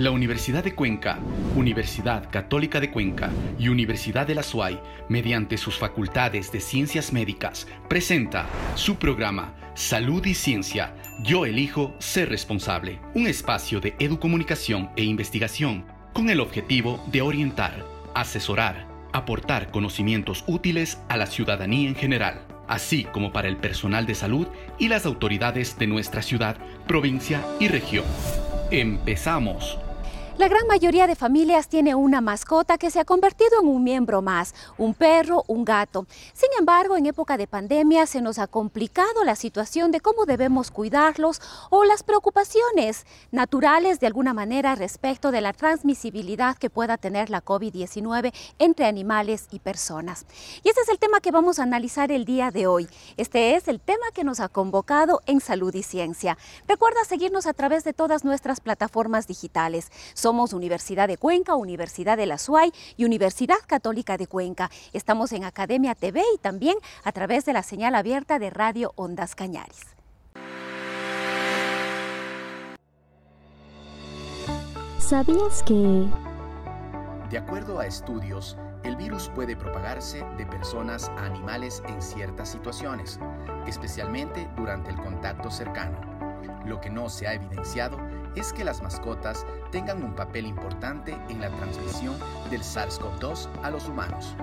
La Universidad de Cuenca, Universidad Católica de Cuenca y Universidad de la SUAY, mediante sus facultades de ciencias médicas, presenta su programa Salud y Ciencia. Yo elijo ser responsable. Un espacio de educomunicación e investigación con el objetivo de orientar, asesorar, aportar conocimientos útiles a la ciudadanía en general, así como para el personal de salud y las autoridades de nuestra ciudad, provincia y región. Empezamos. La gran mayoría de familias tiene una mascota que se ha convertido en un miembro más, un perro, un gato. Sin embargo, en época de pandemia se nos ha complicado la situación de cómo debemos cuidarlos o las preocupaciones naturales de alguna manera respecto de la transmisibilidad que pueda tener la COVID-19 entre animales y personas. Y este es el tema que vamos a analizar el día de hoy. Este es el tema que nos ha convocado en Salud y Ciencia. Recuerda seguirnos a través de todas nuestras plataformas digitales. Universidad de Cuenca, Universidad de la SUAY y Universidad Católica de Cuenca. Estamos en Academia TV y también a través de la señal abierta de Radio Ondas Cañaris. ¿Sabías que... De acuerdo a estudios, el virus puede propagarse de personas a animales en ciertas situaciones, especialmente durante el contacto cercano. Lo que no se ha evidenciado es que las mascotas tengan un papel importante en la transmisión del SARS-CoV-2 a los humanos.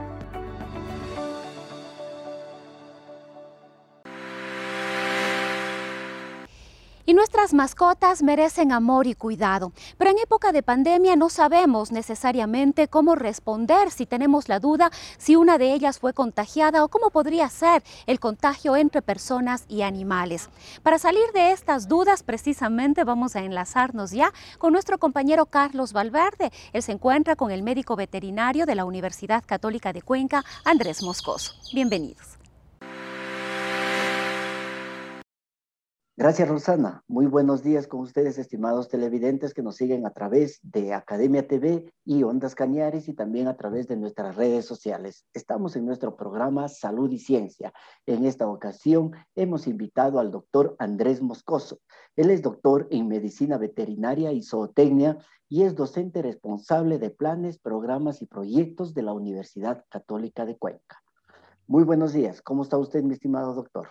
Y nuestras mascotas merecen amor y cuidado. Pero en época de pandemia no sabemos necesariamente cómo responder si tenemos la duda si una de ellas fue contagiada o cómo podría ser el contagio entre personas y animales. Para salir de estas dudas, precisamente vamos a enlazarnos ya con nuestro compañero Carlos Valverde. Él se encuentra con el médico veterinario de la Universidad Católica de Cuenca, Andrés Moscoso. Bienvenidos. Gracias, Rosana. Muy buenos días con ustedes, estimados televidentes que nos siguen a través de Academia TV y Ondas Cañares y también a través de nuestras redes sociales. Estamos en nuestro programa Salud y Ciencia. En esta ocasión hemos invitado al doctor Andrés Moscoso. Él es doctor en Medicina Veterinaria y Zootecnia y es docente responsable de planes, programas y proyectos de la Universidad Católica de Cuenca. Muy buenos días. ¿Cómo está usted, mi estimado doctor?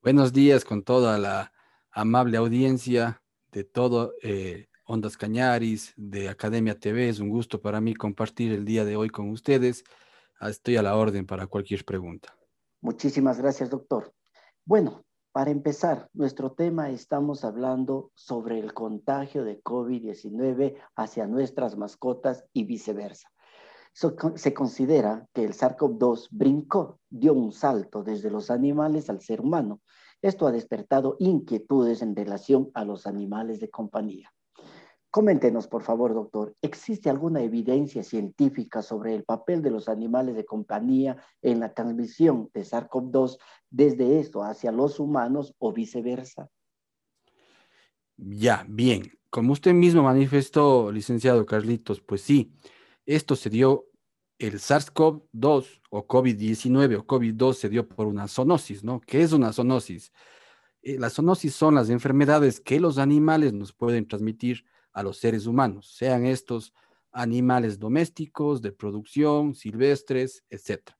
Buenos días con toda la amable audiencia de todo eh, Ondas Cañaris, de Academia TV. Es un gusto para mí compartir el día de hoy con ustedes. Ah, estoy a la orden para cualquier pregunta. Muchísimas gracias, doctor. Bueno, para empezar, nuestro tema estamos hablando sobre el contagio de COVID-19 hacia nuestras mascotas y viceversa. Se considera que el SARS-CoV-2 brincó, dio un salto desde los animales al ser humano esto ha despertado inquietudes en relación a los animales de compañía. Coméntenos, por favor, doctor, ¿existe alguna evidencia científica sobre el papel de los animales de compañía en la transmisión de SARS-CoV-2 desde esto hacia los humanos o viceversa? Ya, bien. Como usted mismo manifestó, licenciado Carlitos, pues sí, esto se dio el SARS-CoV-2 o COVID-19 o COVID-2 se dio por una zoonosis, ¿no? ¿Qué es una zoonosis? Eh, las zoonosis son las enfermedades que los animales nos pueden transmitir a los seres humanos, sean estos animales domésticos, de producción, silvestres, etc.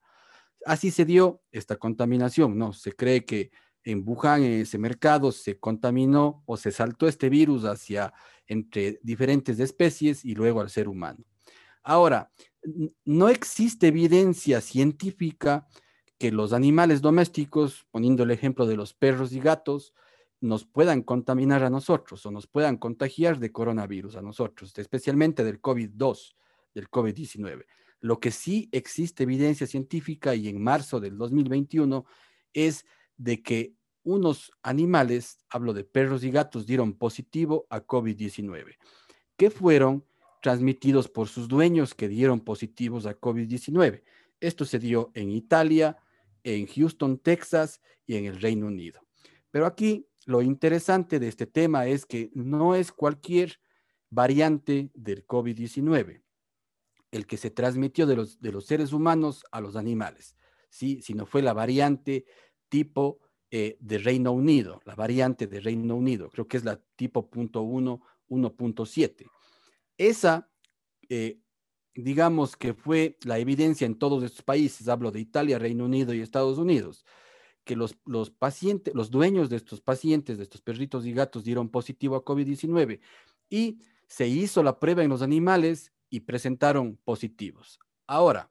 Así se dio esta contaminación, ¿no? Se cree que en Wuhan, en ese mercado, se contaminó o se saltó este virus hacia entre diferentes especies y luego al ser humano. Ahora, no existe evidencia científica que los animales domésticos, poniendo el ejemplo de los perros y gatos, nos puedan contaminar a nosotros o nos puedan contagiar de coronavirus a nosotros, especialmente del COVID-2, del COVID-19. Lo que sí existe evidencia científica y en marzo del 2021 es de que unos animales, hablo de perros y gatos, dieron positivo a COVID-19, que fueron transmitidos por sus dueños que dieron positivos a COVID-19. Esto se dio en Italia, en Houston, Texas y en el Reino Unido. Pero aquí lo interesante de este tema es que no es cualquier variante del COVID-19 el que se transmitió de los, de los seres humanos a los animales, ¿sí? sino fue la variante tipo eh, de Reino Unido, la variante de Reino Unido, creo que es la tipo punto uno 1.7. Esa, eh, digamos que fue la evidencia en todos estos países, hablo de Italia, Reino Unido y Estados Unidos, que los, los pacientes, los dueños de estos pacientes, de estos perritos y gatos, dieron positivo a COVID-19 y se hizo la prueba en los animales y presentaron positivos. Ahora,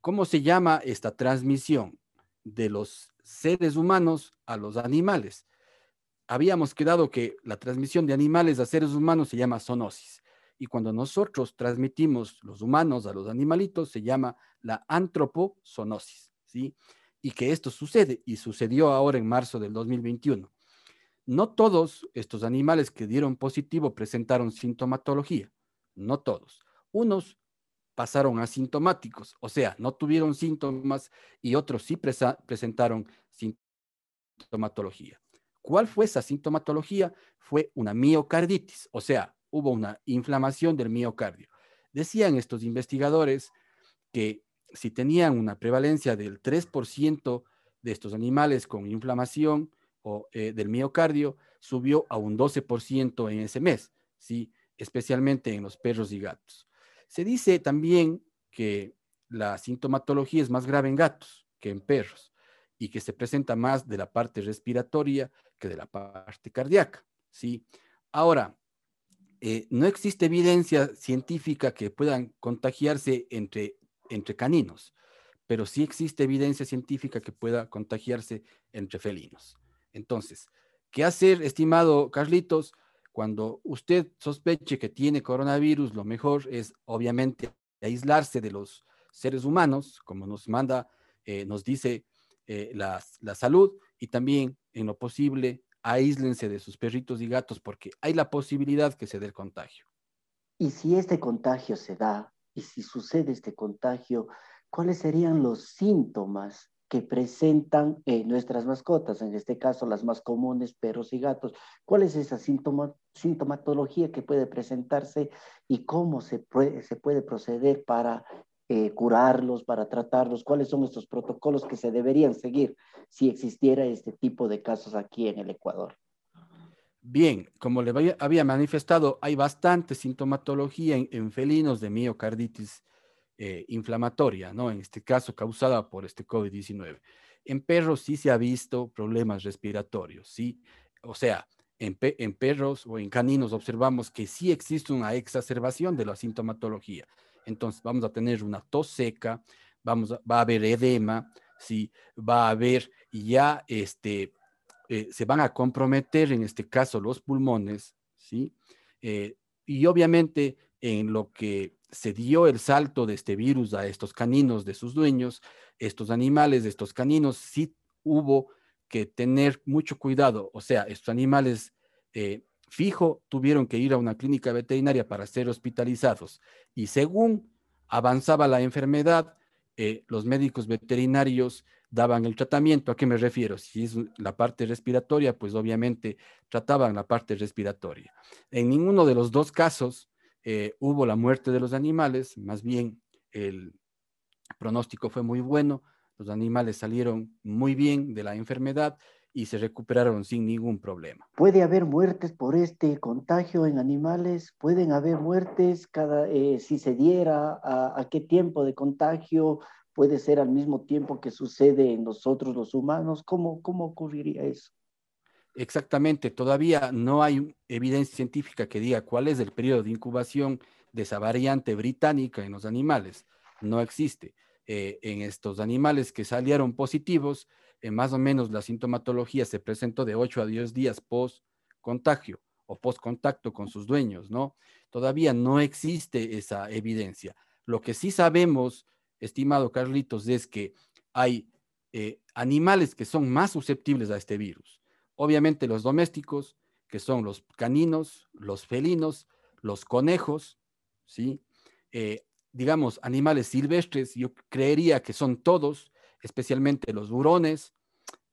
¿cómo se llama esta transmisión de los seres humanos a los animales? Habíamos quedado que la transmisión de animales a seres humanos se llama zoonosis. Y cuando nosotros transmitimos los humanos a los animalitos, se llama la antropozoonosis, ¿sí? Y que esto sucede, y sucedió ahora en marzo del 2021. No todos estos animales que dieron positivo presentaron sintomatología, no todos. Unos pasaron asintomáticos, o sea, no tuvieron síntomas y otros sí presentaron sintomatología. ¿Cuál fue esa sintomatología? Fue una miocarditis, o sea, hubo una inflamación del miocardio. Decían estos investigadores que si tenían una prevalencia del 3% de estos animales con inflamación o, eh, del miocardio, subió a un 12% en ese mes, ¿sí? especialmente en los perros y gatos. Se dice también que la sintomatología es más grave en gatos que en perros y que se presenta más de la parte respiratoria que de la parte cardíaca. ¿sí? Ahora, eh, no existe evidencia científica que puedan contagiarse entre, entre caninos, pero sí existe evidencia científica que pueda contagiarse entre felinos. Entonces, ¿qué hacer, estimado Carlitos? Cuando usted sospeche que tiene coronavirus, lo mejor es obviamente aislarse de los seres humanos, como nos manda, eh, nos dice eh, la, la salud, y también en lo posible aíslense de sus perritos y gatos porque hay la posibilidad que se dé el contagio. Y si este contagio se da, y si sucede este contagio, ¿cuáles serían los síntomas que presentan eh, nuestras mascotas, en este caso las más comunes, perros y gatos? ¿Cuál es esa sintomatología que puede presentarse y cómo se puede proceder para eh, curarlos, para tratarlos? ¿Cuáles son estos protocolos que se deberían seguir si existiera este tipo de casos aquí en el Ecuador? Bien, como le había manifestado, hay bastante sintomatología en, felinos de miocarditis eh, inflamatoria, ¿no? En este caso causada por este COVID-19. En perros sí se ha visto problemas respiratorios, ¿sí? O sea, en, en, perros o en caninos observamos que sí existe una exacerbación de la sintomatología entonces vamos a tener una tos seca, vamos va a haber edema, ¿sí? va a haber ya, este, eh, se van a comprometer en este caso los pulmones, ¿sí? Eh, y obviamente en lo que se dio el salto de este virus a estos caninos de sus dueños, estos animales estos caninos, sí hubo que tener mucho cuidado, o sea, estos animales eh, fijo tuvieron que ir a una clínica veterinaria para ser hospitalizados. Y según avanzaba la enfermedad, eh, los médicos veterinarios daban el tratamiento. ¿A qué me refiero? Si es la parte respiratoria, pues obviamente trataban la parte respiratoria. En ninguno de los dos casos eh, hubo la muerte de los animales, más bien el pronóstico fue muy bueno, los animales salieron muy bien de la enfermedad y se recuperaron sin ningún problema. ¿Puede haber muertes por este contagio en animales? ¿Pueden haber muertes cada, eh, si se diera? A, qué tiempo de contagio? ¿Puede ser al mismo tiempo que sucede en nosotros los humanos? ¿Cómo, cómo ocurriría eso? Exactamente, todavía no hay evidencia científica que diga cuál es el periodo de incubación de esa variante británica en los animales. No existe. Eh, en estos animales que salieron positivos, eh, más o menos la sintomatología se presentó de 8 a 10 días post contagio o post contacto con sus dueños, ¿no? Todavía no existe esa evidencia. Lo que sí sabemos, estimado Carlitos, es que hay eh, animales que son más susceptibles a este virus. Obviamente los domésticos, que son los caninos, los felinos, los conejos, ¿sí? Eh, digamos, animales silvestres, yo creería que son todos, especialmente los burones.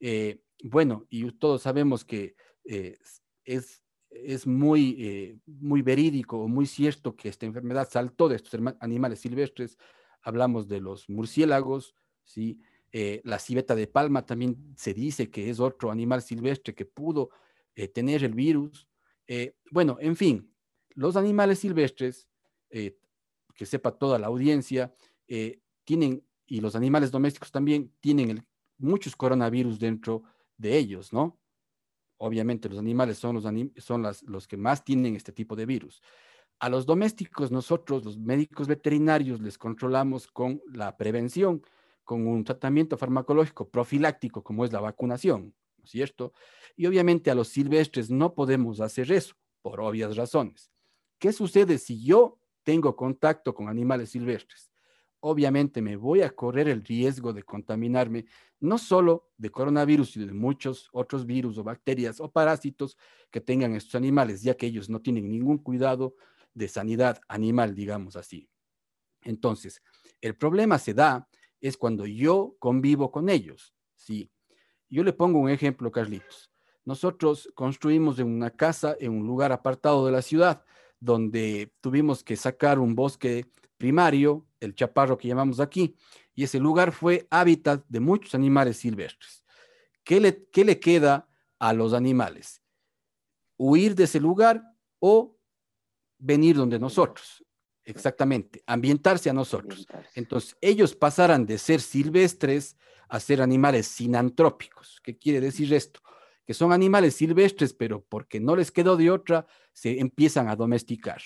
Eh, bueno, y todos sabemos que eh, es, es muy, eh, muy verídico o muy cierto que esta enfermedad saltó de estos animales silvestres. Hablamos de los murciélagos, ¿sí? la civeta de palma también se dice que es otro animal silvestre que pudo tener el virus. bueno, en fin, Los animales silvestres, que sepa toda la audiencia, tienen, y los animales domésticos también, tienen muchos coronavirus dentro de ellos, ¿no? Obviamente los animales son, los, que más tienen este tipo de virus. A los domésticos nosotros, los médicos veterinarios, les controlamos con la prevención, con un tratamiento farmacológico profiláctico como es la vacunación, ¿no es cierto? Y obviamente a los silvestres no podemos hacer eso, por obvias razones. ¿Qué sucede si yo tengo contacto con animales silvestres? Obviamente me voy a correr el riesgo de contaminarme no solo de coronavirus, sino de muchos otros virus o bacterias o parásitos que tengan estos animales, ya que ellos no tienen ningún cuidado de sanidad animal, digamos así. Entonces, el problema se da es cuando yo convivo con ellos. Sí. Yo le pongo un ejemplo, Carlitos. Nosotros construimos una casa en un lugar apartado de la ciudad, donde tuvimos que sacar un bosque primario, el chaparro que llamamos aquí, y ese lugar fue hábitat de muchos animales silvestres. ¿Qué le, qué le queda a los animales? Huir de ese lugar o venir donde nosotros. Exactamente, ambientarse a nosotros. Entonces, ellos pasarán de ser silvestres a ser animales sinantrópicos. ¿Qué quiere decir esto? Que son animales silvestres, pero porque no les quedó de otra, se empiezan a domesticar.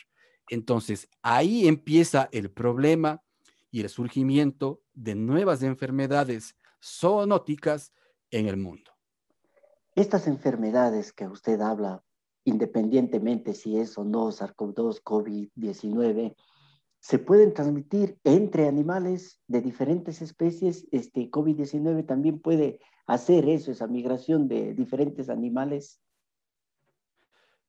Entonces, ahí empieza el problema y el surgimiento de nuevas enfermedades zoonóticas en el mundo. Estas enfermedades que usted habla, independientemente si es o no SARS-CoV-2, COVID-19, se pueden transmitir entre animales de diferentes especies. Este COVID-19 también puede hacer eso, esa migración de diferentes animales.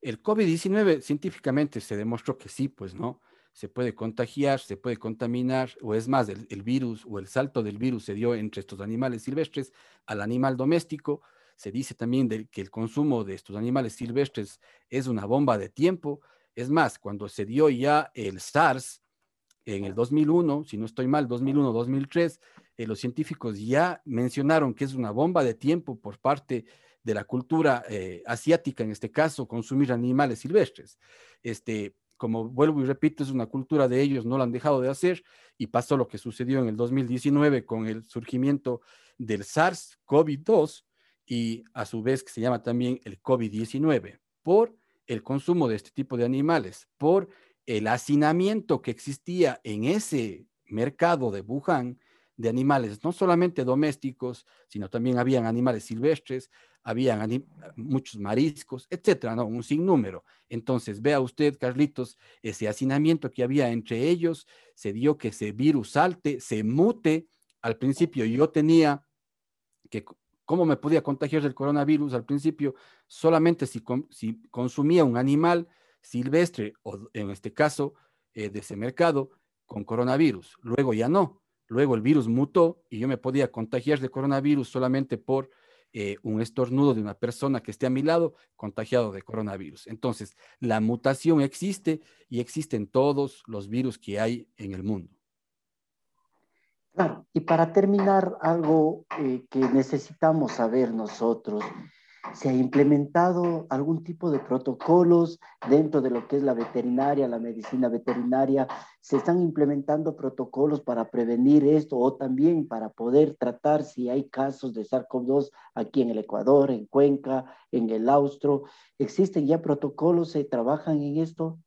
El COVID-19 científicamente se demostró que sí, pues no, se puede contagiar, se puede contaminar, o es más, el, el virus o el salto del virus se dio entre estos animales silvestres al animal doméstico, se dice también que el consumo de estos animales silvestres es una bomba de tiempo. Es más, cuando se dio ya el SARS en el 2001, si no estoy mal, 2001-2003, eh, los científicos ya mencionaron que es una bomba de tiempo por parte de la cultura eh, asiática, en este caso, consumir animales silvestres. Este, como vuelvo y repito, es una cultura de ellos, no lo han dejado de hacer y pasó lo que sucedió en el 2019 con el surgimiento del SARS-CoV-2, y a su vez que se llama también el COVID-19, por el consumo de este tipo de animales, por el hacinamiento que existía en ese mercado de Wuhan de animales, no solamente domésticos, sino también habían animales silvestres, habían muchos mariscos, etcétera, ¿no? Un sinnúmero. Entonces, vea usted, Carlitos, ese hacinamiento que había entre ellos, se dio que ese virus salte, se mute. Al principio yo tenía que ¿Cómo me podía contagiar del coronavirus al principio? Solamente si, si consumía un animal silvestre o en este caso eh, de ese mercado con coronavirus. Luego ya no. Luego el virus mutó y yo me podía contagiar de coronavirus solamente por eh, un estornudo de una persona que esté a mi lado contagiado de coronavirus. Entonces, la mutación existe y existen todos los virus que hay en el mundo. Claro, y para terminar, algo eh, que necesitamos saber nosotros, ¿se ha implementado algún tipo de protocolos dentro de lo que es la veterinaria, la medicina veterinaria? ¿Se están implementando protocolos para prevenir esto o también para poder tratar si hay casos de SARS-CoV-2 aquí en el Ecuador, en Cuenca, en el Austro? ¿Existen ya protocolos? ¿Se trabajan en esto?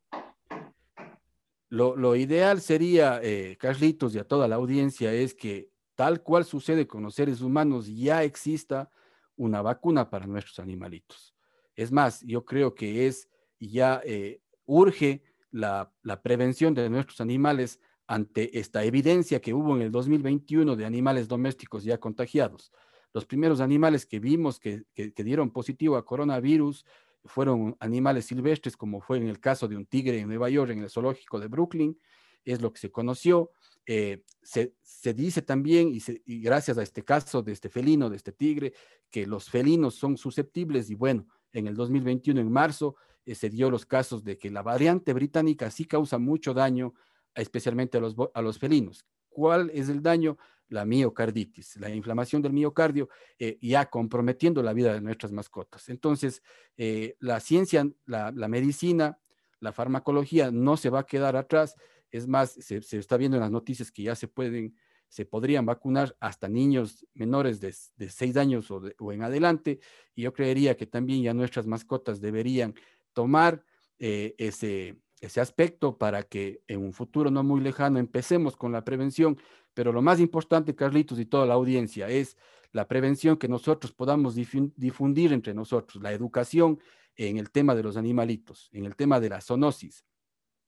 Lo, ideal sería, eh, Carlitos y a toda la audiencia, es que tal cual sucede con los seres humanos, ya exista una vacuna para nuestros animalitos. Es más, yo creo que es ya eh, urge la, prevención de nuestros animales ante esta evidencia que hubo en el 2021 de animales domésticos ya contagiados. Los primeros animales que vimos que, que dieron positivo a coronavirus fueron animales silvestres, como fue en el caso de un tigre en Nueva York, en el zoológico de Brooklyn, es lo que se conoció. Eh, se, dice también, y, gracias a este caso de este felino, de este tigre, que los felinos son susceptibles y bueno, en el 2021, en marzo, eh, se dio los casos de que la variante británica sí causa mucho daño, especialmente a los, a los felinos. ¿Cuál es el daño? la miocarditis, la inflamación del miocardio, eh, ya comprometiendo la vida de nuestras mascotas. Entonces, la ciencia, la, medicina, la farmacología no se va a quedar atrás. Es más, se, está viendo en las noticias que ya se pueden, se podrían vacunar hasta niños menores de, de 6 años o, o, en adelante. Y yo creería que también ya nuestras mascotas deberían tomar eh, ese, ese aspecto para que en un futuro no muy lejano empecemos con la prevención. Pero lo más importante, Carlitos y toda la audiencia, es la prevención que nosotros podamos difundir entre nosotros, la educación en el tema de los animalitos, en el tema de la zoonosis.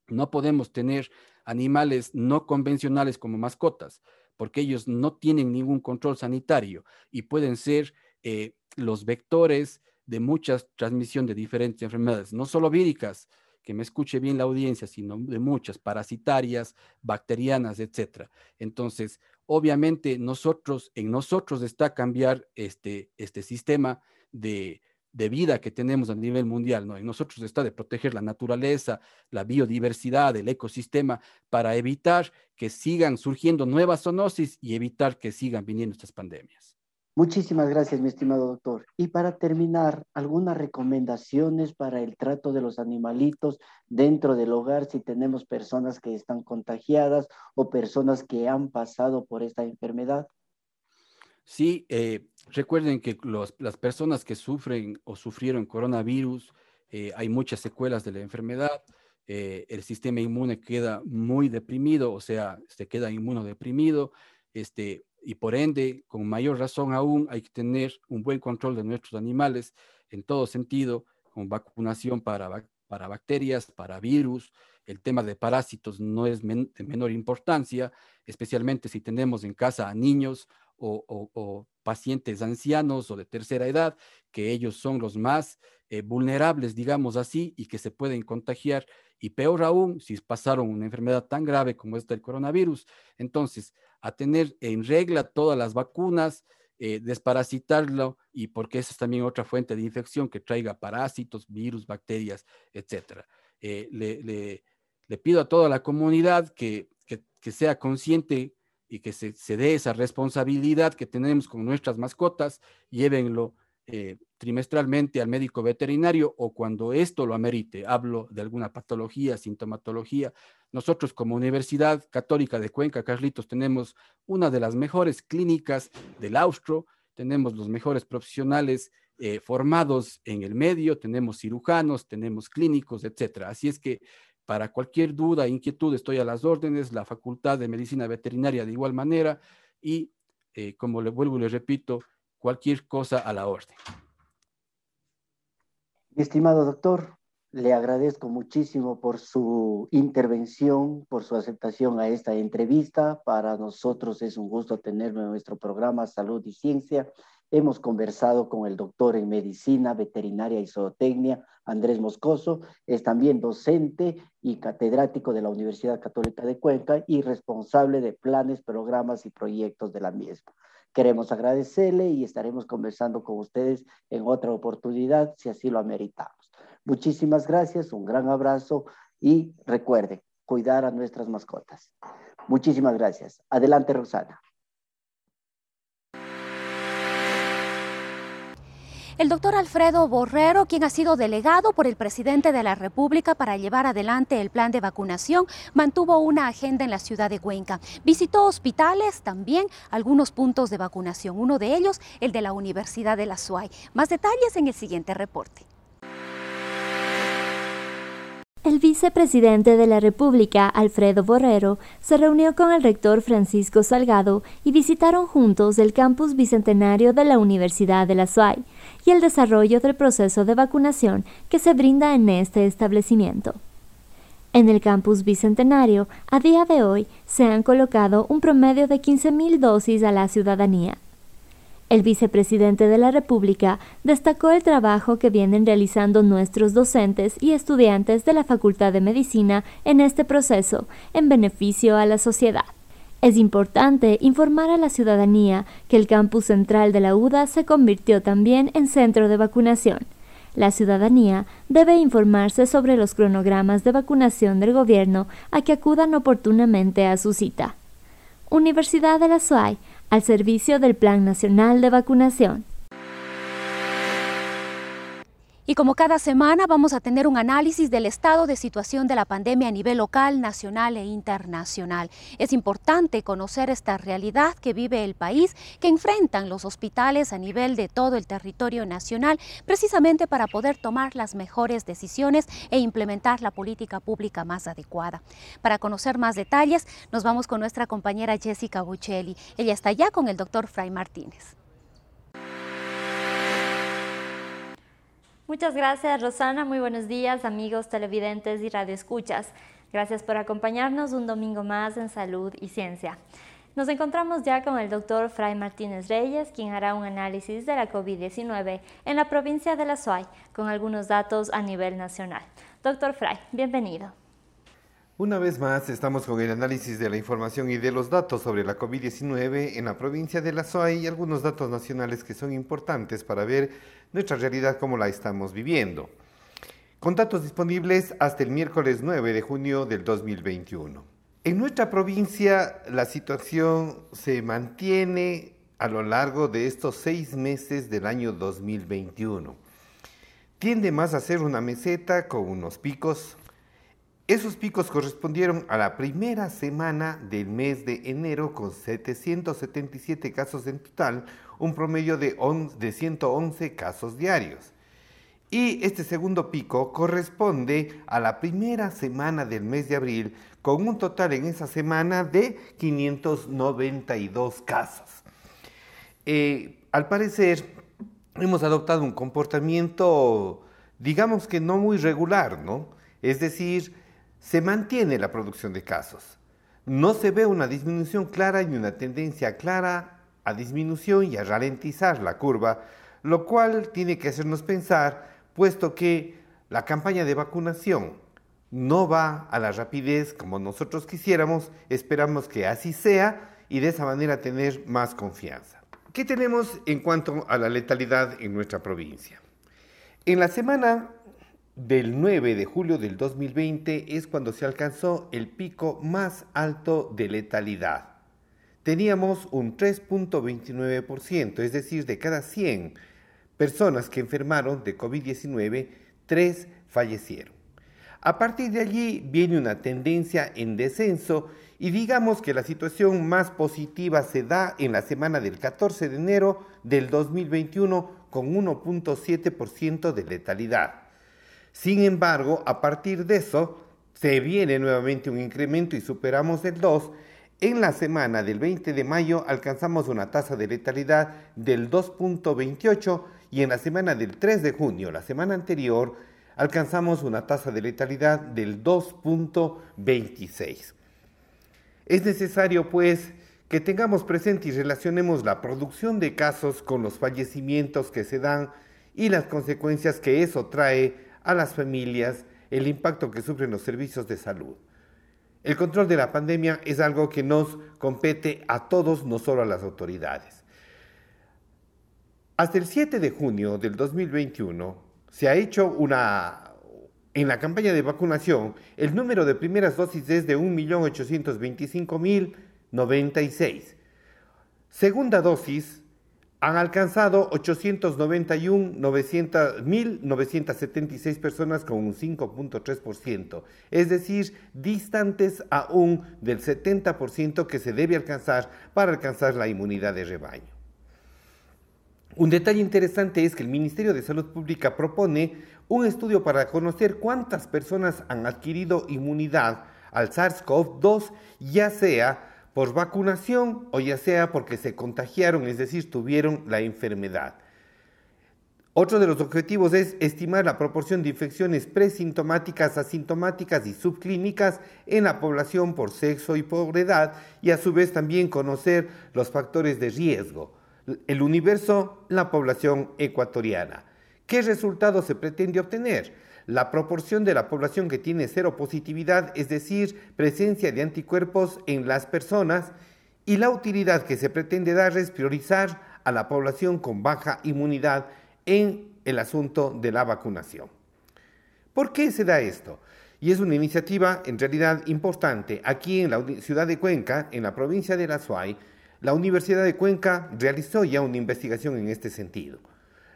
No podemos tener animales no convencionales como mascotas, porque ellos no tienen ningún control sanitario y pueden ser eh, los vectores de mucha transmisión de diferentes enfermedades, no solo víricas, que me escuche bien la audiencia, sino de muchas, parasitarias, bacterianas, etcétera. Entonces, obviamente, nosotros, en nosotros está cambiar este, este sistema de, de vida que tenemos a nivel mundial, ¿no? En nosotros está de proteger la naturaleza, la biodiversidad, el ecosistema, para evitar que sigan surgiendo nuevas zoonosis y evitar que sigan viniendo estas pandemias. Muchísimas gracias, mi estimado doctor. Y para terminar, algunas recomendaciones para el trato de los animalitos dentro del hogar si tenemos personas que están contagiadas o personas que han pasado por esta enfermedad. Sí, eh, recuerden que las personas que sufren o sufrieron coronavirus, eh, hay muchas secuelas de la enfermedad. Eh, el sistema inmune queda muy deprimido, o sea, se queda inmunodeprimido. Este, y por ende, con mayor razón aún, hay que tener un buen control de nuestros animales en todo sentido, con vacunación para, para bacterias, para virus. El tema de parásitos no es de menor importancia, especialmente si tenemos en casa a niños o, pacientes ancianos o de tercera edad, que ellos son los más eh, vulnerables, digamos así, y que se pueden contagiar. Y peor aún, si pasaron una enfermedad tan grave como esta del coronavirus. Entonces, a tener en regla todas las vacunas, eh, desparasitarlo y porque esa es también otra fuente de infección que traiga parásitos, virus, bacterias, etc. Eh, le, pido a toda la comunidad que, sea consciente y que se, se, dé esa responsabilidad que tenemos con nuestras mascotas, llévenlo eh, trimestralmente al médico veterinario o cuando esto lo amerite, hablo de alguna patología, sintomatología. Nosotros como Universidad Católica de Cuenca, Carlitos, tenemos una de las mejores clínicas del Austro, tenemos los mejores profesionales eh, formados en el medio, tenemos cirujanos, tenemos clínicos, etcétera. Así es que para cualquier duda, inquietud, estoy a las órdenes, la Facultad de Medicina Veterinaria de igual manera y, eh, como le vuelvo y le repito, cualquier cosa a la orden. Mi estimado doctor, le agradezco muchísimo por su intervención, por su aceptación a esta entrevista. Para nosotros es un gusto tenerlo en nuestro programa Salud y Ciencia. Hemos conversado con el doctor en medicina, veterinaria y zootecnia, Andrés Moscoso. Es también docente y catedrático de la Universidad Católica de Cuenca y responsable de planes, programas y proyectos de la misma. Queremos agradecerle y estaremos conversando con ustedes en otra oportunidad si así lo ameritamos. Muchísimas gracias, un gran abrazo y recuerden, cuidar a nuestras mascotas. Muchísimas gracias. Adelante, Rosana. El doctor Alfredo Borrero, quien ha sido delegado por el presidente de la República para llevar adelante el plan de vacunación, mantuvo una agenda en la ciudad de Cuenca. Visitó hospitales, también algunos puntos de vacunación, uno de ellos el de la Universidad de la SUAY. Más detalles en el siguiente reporte. El vicepresidente de la República, Alfredo Borrero, se reunió con el rector Francisco Salgado y visitaron juntos el campus bicentenario de la Universidad de la SUAY y el desarrollo del proceso de vacunación que se brinda en este establecimiento. En el campus bicentenario, a día de hoy, se han colocado un promedio de 15.000 dosis a la ciudadanía. El vicepresidente de la República destacó el trabajo que vienen realizando nuestros docentes y estudiantes de la Facultad de Medicina en este proceso en beneficio a la sociedad. Es importante informar a la ciudadanía que el campus central de la UDA se convirtió también en centro de vacunación. La ciudadanía debe informarse sobre los cronogramas de vacunación del gobierno a que acudan oportunamente a su cita. Universidad de la SUAY, al servicio del Plan Nacional de Vacunación. Y como cada semana vamos a tener un análisis del estado de situación de la pandemia a nivel local, nacional e internacional. Es importante conocer esta realidad que vive el país, que enfrentan los hospitales a nivel de todo el territorio nacional, precisamente para poder tomar las mejores decisiones e implementar la política pública más adecuada. Para conocer más detalles, nos vamos con nuestra compañera Jessica Buccelli. Ella está ya con el doctor Fray Martínez. Muchas gracias, Rosana. Muy buenos días, amigos televidentes y radioescuchas. Gracias por acompañarnos un domingo más en Salud y Ciencia. Nos encontramos ya con el doctor Fray Martínez Reyes, quien hará un análisis de la COVID-19 en la provincia de La Suay, con algunos datos a nivel nacional. Doctor Fray, bienvenido. Una vez más, estamos con el análisis de la información y de los datos sobre la COVID-19 en la provincia de La Suay y algunos datos nacionales que son importantes para ver nuestra realidad como la estamos viviendo. Con datos disponibles hasta el miércoles 9 de junio del 2021. En nuestra provincia la situación se mantiene a lo largo de estos seis meses del año 2021. Tiende más a ser una meseta con unos picos esos picos correspondieron a la primera semana del mes de enero con 777 casos en total, un promedio de, 111 casos diarios. Y este segundo pico corresponde a la primera semana del mes de abril con un total en esa semana de 592 casos. Eh, al parecer, hemos adoptado un comportamiento, digamos que no muy regular, ¿no? Es decir, se mantiene la producción de casos. No se ve una disminución clara ni una tendencia clara a disminución y a ralentizar la curva, lo cual tiene que hacernos pensar, puesto que la campaña de vacunación no va a la rapidez como nosotros quisiéramos, esperamos que así sea y de esa manera tener más confianza. ¿Qué tenemos en cuanto a la letalidad en nuestra provincia? En la semana del 9 de julio del 2020 es cuando se alcanzó el pico más alto de letalidad. Teníamos un 3.29%, es decir, de cada 100 personas que enfermaron de COVID-19, 3 fallecieron. A partir de allí viene una tendencia en descenso y digamos que la situación más positiva se da en la semana del 14 de enero del 2021 con 1.7% de letalidad. Sin embargo, a partir de eso, se viene nuevamente un incremento y superamos el 2. En la semana del 20 de mayo alcanzamos una tasa de letalidad del 2.28 y en la semana del 3 de junio, la semana anterior, alcanzamos una tasa de letalidad del 2.26. Es necesario, pues, que tengamos presente y relacionemos la producción de casos con los fallecimientos que se dan y las consecuencias que eso trae a las familias el impacto que sufren los servicios de salud. El control de la pandemia es algo que nos compete a todos, no solo a las autoridades. Hasta el 7 de junio del 2021 se ha hecho una... En la campaña de vacunación, el número de primeras dosis es de 1.825.096. Segunda dosis han alcanzado 891.976 personas con un 5.3%, es decir, distantes aún del 70% que se debe alcanzar para alcanzar la inmunidad de rebaño. Un detalle interesante es que el Ministerio de Salud Pública propone un estudio para conocer cuántas personas han adquirido inmunidad al SARS-CoV-2, ya sea por vacunación o ya sea porque se contagiaron, es decir, tuvieron la enfermedad. Otro de los objetivos es estimar la proporción de infecciones presintomáticas, asintomáticas y subclínicas en la población por sexo y por edad y a su vez también conocer los factores de riesgo. El universo, la población ecuatoriana. ¿Qué resultado se pretende obtener? La proporción de la población que tiene cero positividad, es decir, presencia de anticuerpos en las personas, y la utilidad que se pretende dar es priorizar a la población con baja inmunidad en el asunto de la vacunación. ¿Por qué se da esto? Y es una iniciativa en realidad importante. Aquí en la ciudad de Cuenca, en la provincia de La Suay, la Universidad de Cuenca realizó ya una investigación en este sentido.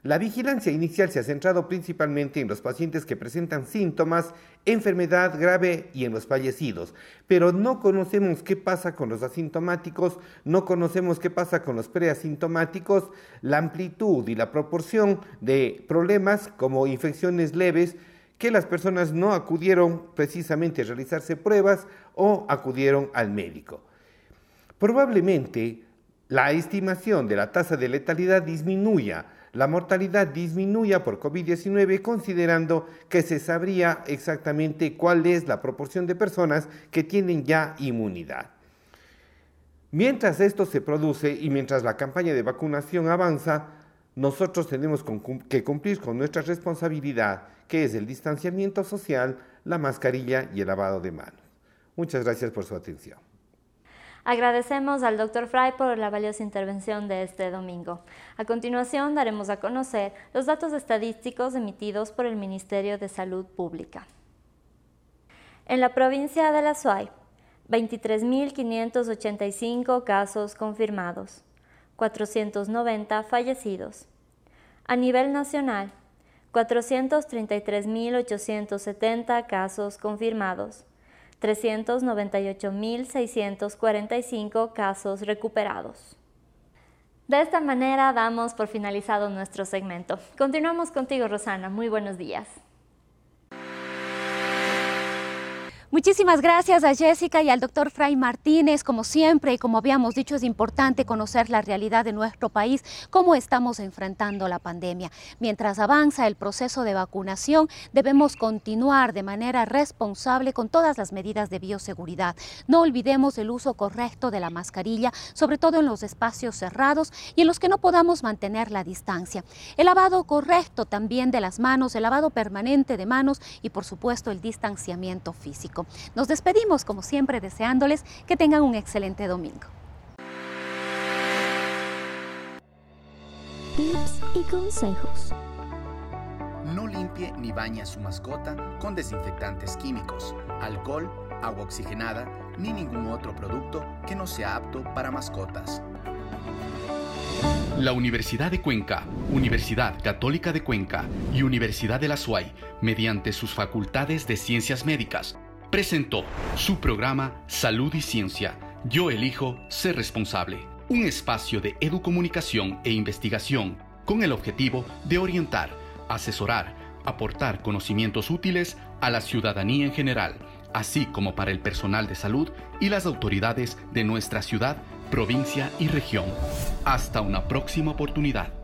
La vigilancia inicial se ha centrado principalmente en los pacientes que presentan síntomas, enfermedad grave y en los fallecidos, pero no conocemos qué pasa con los asintomáticos, no conocemos qué pasa con los preasintomáticos, la amplitud y la proporción de problemas como infecciones leves que las personas no acudieron precisamente a realizarse pruebas o acudieron al médico. Probablemente la estimación de la tasa de letalidad disminuya la mortalidad disminuya por COVID-19 considerando que se sabría exactamente cuál es la proporción de personas que tienen ya inmunidad. Mientras esto se produce y mientras la campaña de vacunación avanza, nosotros tenemos que cumplir con nuestra responsabilidad, que es el distanciamiento social, la mascarilla y el lavado de manos. Muchas gracias por su atención. Agradecemos al Dr. Fry por la valiosa intervención de este domingo. A continuación daremos a conocer los datos estadísticos emitidos por el Ministerio de Salud Pública. En la provincia de La Suay, 23.585 casos confirmados, 490 fallecidos. A nivel nacional, 433.870 casos confirmados, 398.645 casos recuperados. De esta manera damos por finalizado nuestro segmento. Continuamos contigo, Rosana. Muy buenos días. Muchísimas gracias a Jessica y al doctor Fray Martínez. Como siempre y como habíamos dicho, es importante conocer la realidad de nuestro país, cómo estamos enfrentando la pandemia. Mientras avanza el proceso de vacunación, debemos continuar de manera responsable con todas las medidas de bioseguridad. No olvidemos el uso correcto de la mascarilla, sobre todo en los espacios cerrados y en los que no podamos mantener la distancia. El lavado correcto también de las manos, el lavado permanente de manos y por supuesto el distanciamiento físico. Nos despedimos como siempre deseándoles que tengan un excelente domingo. Tips y consejos. No limpie ni bañe a su mascota con desinfectantes químicos, alcohol, agua oxigenada ni ningún otro producto que no sea apto para mascotas. La Universidad de Cuenca, Universidad Católica de Cuenca y Universidad de la SUAY, mediante sus facultades de ciencias médicas, presentó su programa Salud y Ciencia. Yo elijo ser responsable. Un espacio de educomunicación e investigación con el objetivo de orientar, asesorar, aportar conocimientos útiles a la ciudadanía en general, así como para el personal de salud y las autoridades de nuestra ciudad, provincia y región. Hasta una próxima oportunidad.